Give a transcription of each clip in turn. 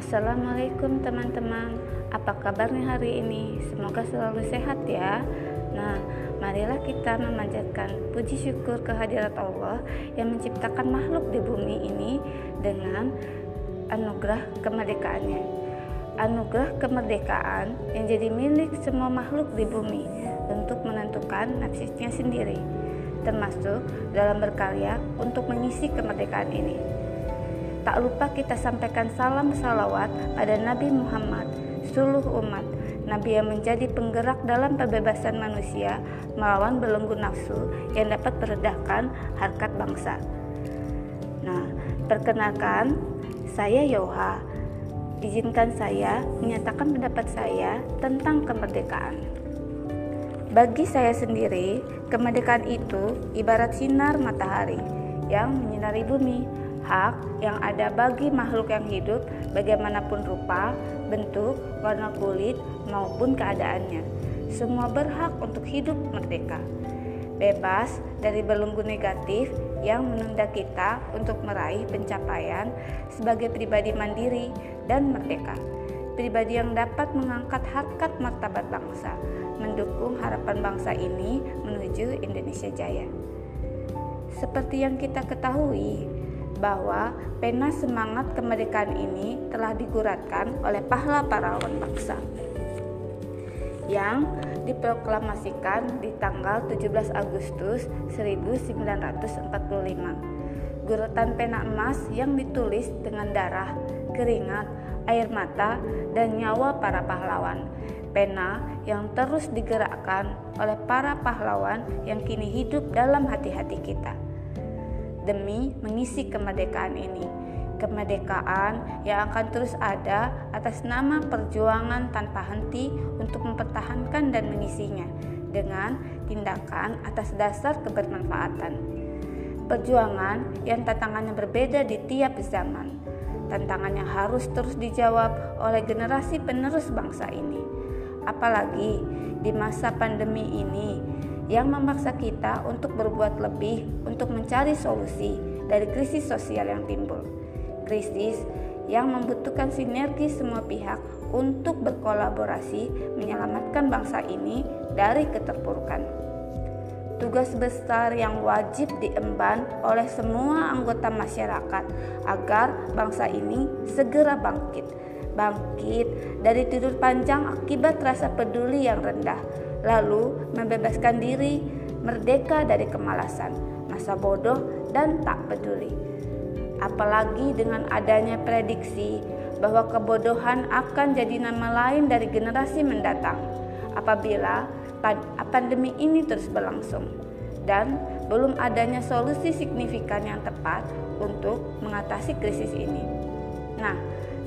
Assalamualaikum teman-teman Apa kabarnya hari ini? Semoga selalu sehat ya Nah, marilah kita memanjatkan puji syukur kehadirat Allah yang menciptakan makhluk di bumi ini dengan anugerah kemerdekaannya. Anugerah kemerdekaan yang jadi milik semua makhluk di bumi untuk menentukan nasibnya sendiri, termasuk dalam berkarya untuk mengisi kemerdekaan ini. Tak lupa kita sampaikan salam salawat pada Nabi Muhammad, suluh umat, Nabi yang menjadi penggerak dalam pembebasan manusia melawan belenggu nafsu yang dapat meredahkan harkat bangsa. Nah, perkenalkan, saya Yoha. Izinkan saya menyatakan pendapat saya tentang kemerdekaan. Bagi saya sendiri, kemerdekaan itu ibarat sinar matahari yang menyinari bumi hak yang ada bagi makhluk yang hidup bagaimanapun rupa, bentuk, warna kulit, maupun keadaannya. Semua berhak untuk hidup merdeka, bebas dari belenggu negatif yang menunda kita untuk meraih pencapaian sebagai pribadi mandiri dan merdeka. Pribadi yang dapat mengangkat harkat martabat bangsa, mendukung harapan bangsa ini menuju Indonesia Jaya. Seperti yang kita ketahui, bahwa pena semangat kemerdekaan ini telah diguratkan oleh pahlawan pahlawan bangsa yang diproklamasikan di tanggal 17 Agustus 1945. Guratan pena emas yang ditulis dengan darah, keringat, air mata, dan nyawa para pahlawan. Pena yang terus digerakkan oleh para pahlawan yang kini hidup dalam hati-hati kita demi mengisi kemerdekaan ini. Kemerdekaan yang akan terus ada atas nama perjuangan tanpa henti untuk mempertahankan dan mengisinya dengan tindakan atas dasar kebermanfaatan. Perjuangan yang tantangannya berbeda di tiap zaman. Tantangannya harus terus dijawab oleh generasi penerus bangsa ini. Apalagi di masa pandemi ini yang memaksa kita untuk berbuat lebih untuk mencari solusi dari krisis sosial yang timbul. Krisis yang membutuhkan sinergi semua pihak untuk berkolaborasi menyelamatkan bangsa ini dari keterpurukan. Tugas besar yang wajib diemban oleh semua anggota masyarakat agar bangsa ini segera bangkit. Bangkit dari tidur panjang akibat rasa peduli yang rendah lalu membebaskan diri merdeka dari kemalasan, masa bodoh, dan tak peduli. Apalagi dengan adanya prediksi bahwa kebodohan akan jadi nama lain dari generasi mendatang apabila pandemi ini terus berlangsung dan belum adanya solusi signifikan yang tepat untuk mengatasi krisis ini. Nah,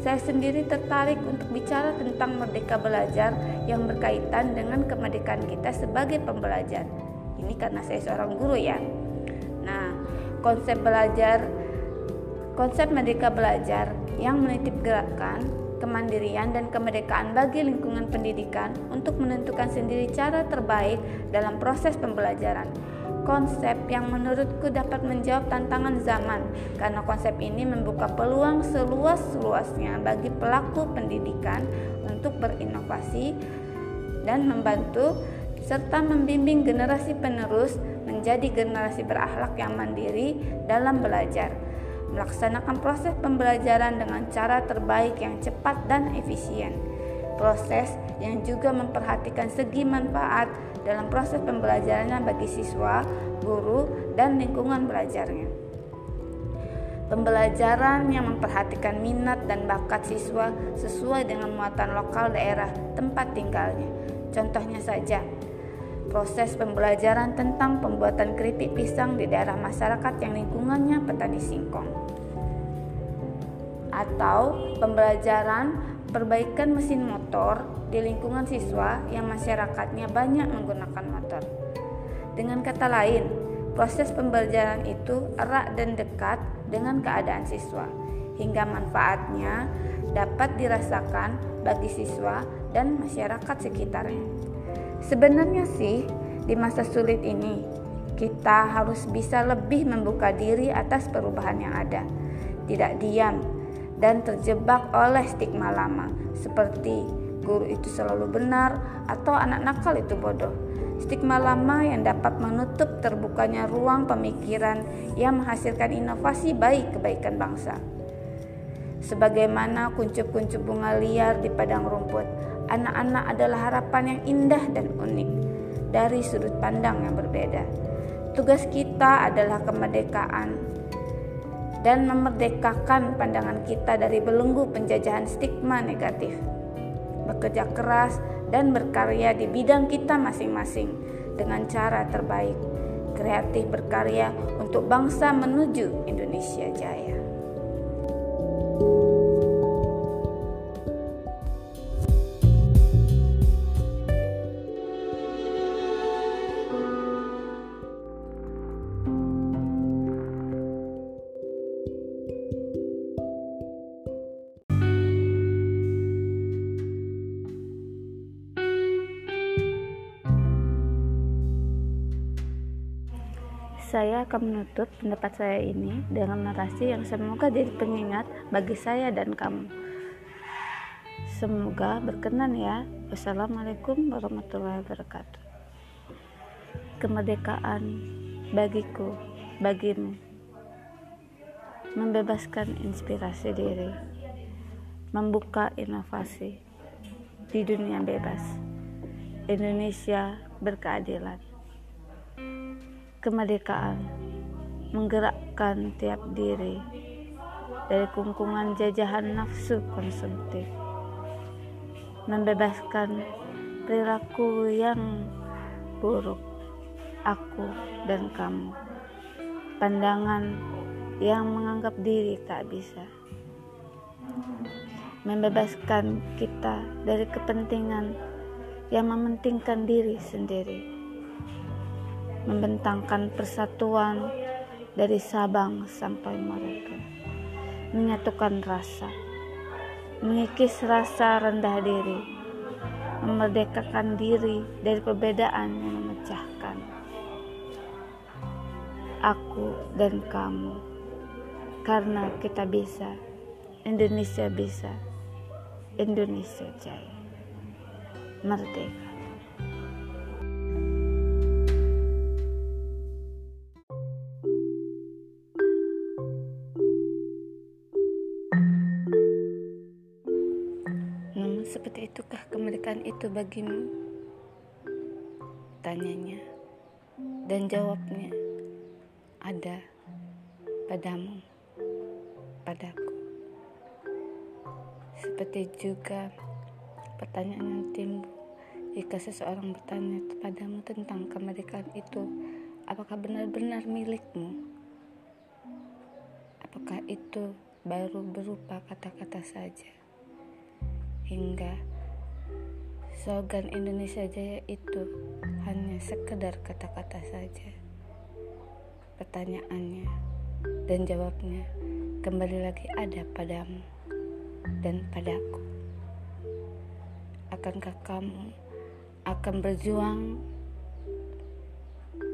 saya sendiri tertarik untuk bicara tentang merdeka belajar yang berkaitan dengan kemerdekaan kita sebagai pembelajar. Ini karena saya seorang guru ya. Nah, konsep belajar konsep merdeka belajar yang menitip gerakan kemandirian dan kemerdekaan bagi lingkungan pendidikan untuk menentukan sendiri cara terbaik dalam proses pembelajaran konsep yang menurutku dapat menjawab tantangan zaman karena konsep ini membuka peluang seluas-luasnya bagi pelaku pendidikan untuk berinovasi dan membantu serta membimbing generasi penerus menjadi generasi berakhlak yang mandiri dalam belajar melaksanakan proses pembelajaran dengan cara terbaik yang cepat dan efisien proses yang juga memperhatikan segi manfaat dalam proses pembelajarannya bagi siswa, guru, dan lingkungan belajarnya. Pembelajaran yang memperhatikan minat dan bakat siswa sesuai dengan muatan lokal daerah tempat tinggalnya. Contohnya saja, proses pembelajaran tentang pembuatan keripik pisang di daerah masyarakat yang lingkungannya petani singkong. Atau pembelajaran perbaikan mesin motor di lingkungan siswa yang masyarakatnya banyak menggunakan motor. Dengan kata lain, proses pembelajaran itu erat dan dekat dengan keadaan siswa, hingga manfaatnya dapat dirasakan bagi siswa dan masyarakat sekitarnya. Sebenarnya sih, di masa sulit ini, kita harus bisa lebih membuka diri atas perubahan yang ada, tidak diam dan terjebak oleh stigma lama seperti guru itu selalu benar atau anak nakal itu bodoh. Stigma lama yang dapat menutup terbukanya ruang pemikiran yang menghasilkan inovasi baik kebaikan bangsa. Sebagaimana kuncup-kuncup bunga liar di padang rumput, anak-anak adalah harapan yang indah dan unik dari sudut pandang yang berbeda. Tugas kita adalah kemerdekaan dan memerdekakan pandangan kita dari belenggu penjajahan stigma negatif bekerja keras, dan berkarya di bidang kita masing-masing dengan cara terbaik. Kreatif berkarya untuk bangsa menuju Indonesia Jaya. Saya akan menutup pendapat saya ini dengan narasi yang semoga jadi pengingat bagi saya dan kamu. Semoga berkenan ya. Wassalamualaikum warahmatullahi wabarakatuh. Kemerdekaan bagiku, bagimu. Membebaskan inspirasi diri. Membuka inovasi di dunia bebas. Indonesia berkeadilan kemerdekaan menggerakkan tiap diri dari kungkungan jajahan nafsu konsumtif, membebaskan perilaku yang buruk, aku dan kamu, pandangan yang menganggap diri tak bisa, membebaskan kita dari kepentingan yang mementingkan diri sendiri membentangkan persatuan dari Sabang sampai Merauke, menyatukan rasa, mengikis rasa rendah diri, memerdekakan diri dari perbedaan yang memecahkan. Aku dan kamu, karena kita bisa, Indonesia bisa, Indonesia jaya, merdeka. Seperti itukah kemerdekaan itu bagimu? Tanyanya dan jawabnya ada padamu, padaku. Seperti juga pertanyaan yang timbul jika seseorang bertanya kepadamu tentang kemerdekaan itu, apakah benar-benar milikmu? Apakah itu baru berupa kata-kata saja? hingga slogan Indonesia Jaya itu hanya sekedar kata-kata saja. Pertanyaannya dan jawabnya kembali lagi ada padamu dan padaku. Akankah kamu akan berjuang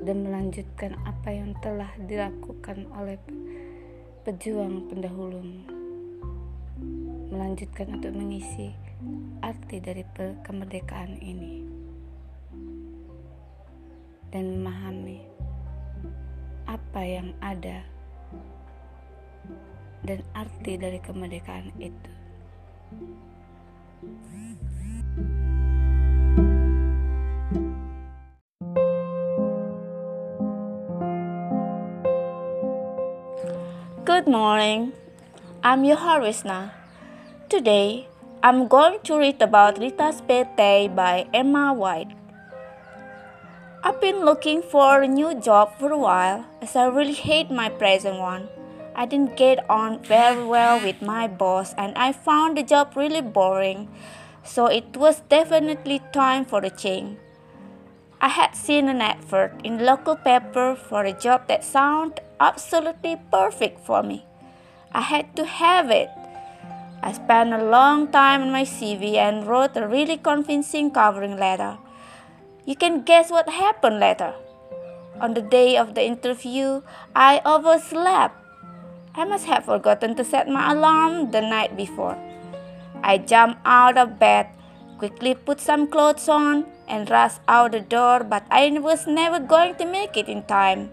dan melanjutkan apa yang telah dilakukan oleh pejuang pendahulumu? melanjutkan untuk mengisi arti dari kemerdekaan ini dan memahami apa yang ada dan arti dari kemerdekaan itu. Good morning. I'm your Harisna. Today, I'm going to read about Rita's Birthday by Emma White. I've been looking for a new job for a while as I really hate my present one. I didn't get on very well with my boss and I found the job really boring, so it was definitely time for a change. I had seen an advert in local paper for a job that sounded absolutely perfect for me. I had to have it. I spent a long time on my CV and wrote a really convincing covering letter. You can guess what happened later. On the day of the interview, I overslept. I must have forgotten to set my alarm the night before. I jumped out of bed, quickly put some clothes on, and rushed out the door, but I was never going to make it in time.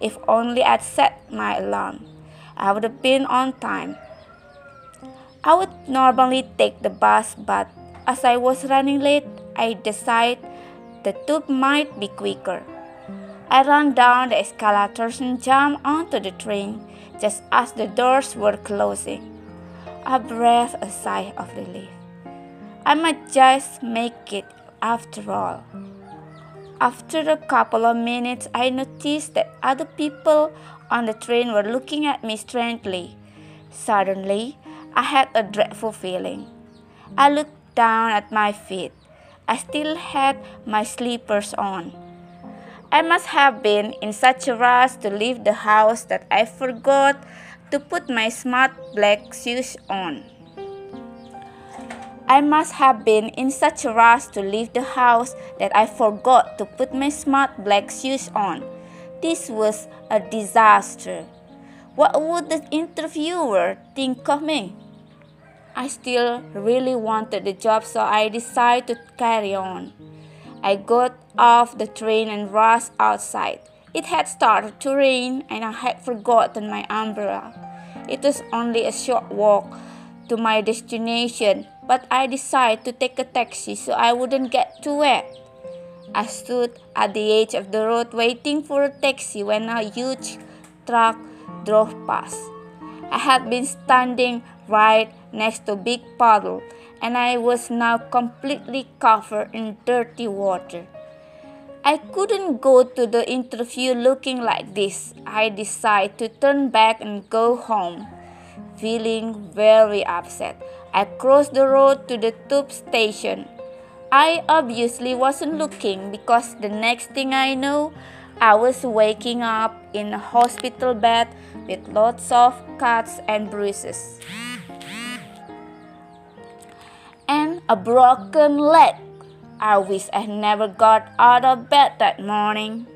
If only I'd set my alarm, I would have been on time. I would normally take the bus, but as I was running late, I decided the tube might be quicker. I ran down the escalators and jumped onto the train just as the doors were closing. I breathed a sigh of relief. I might just make it after all. After a couple of minutes, I noticed that other people on the train were looking at me strangely. Suddenly, I had a dreadful feeling. I looked down at my feet. I still had my slippers on. I must have been in such a rush to leave the house that I forgot to put my smart black shoes on. I must have been in such a rush to leave the house that I forgot to put my smart black shoes on. This was a disaster. What would the interviewer think of me? I still really wanted the job, so I decided to carry on. I got off the train and rushed outside. It had started to rain, and I had forgotten my umbrella. It was only a short walk to my destination, but I decided to take a taxi so I wouldn't get too wet. I stood at the edge of the road waiting for a taxi when a huge truck drove past. I had been standing right next to big puddle and I was now completely covered in dirty water. I couldn't go to the interview looking like this. I decided to turn back and go home. Feeling very upset, I crossed the road to the tube station. I obviously wasn't looking because the next thing I know, I was waking up in a hospital bed with lots of cuts and bruises. And a broken leg. I wish I never got out of bed that morning.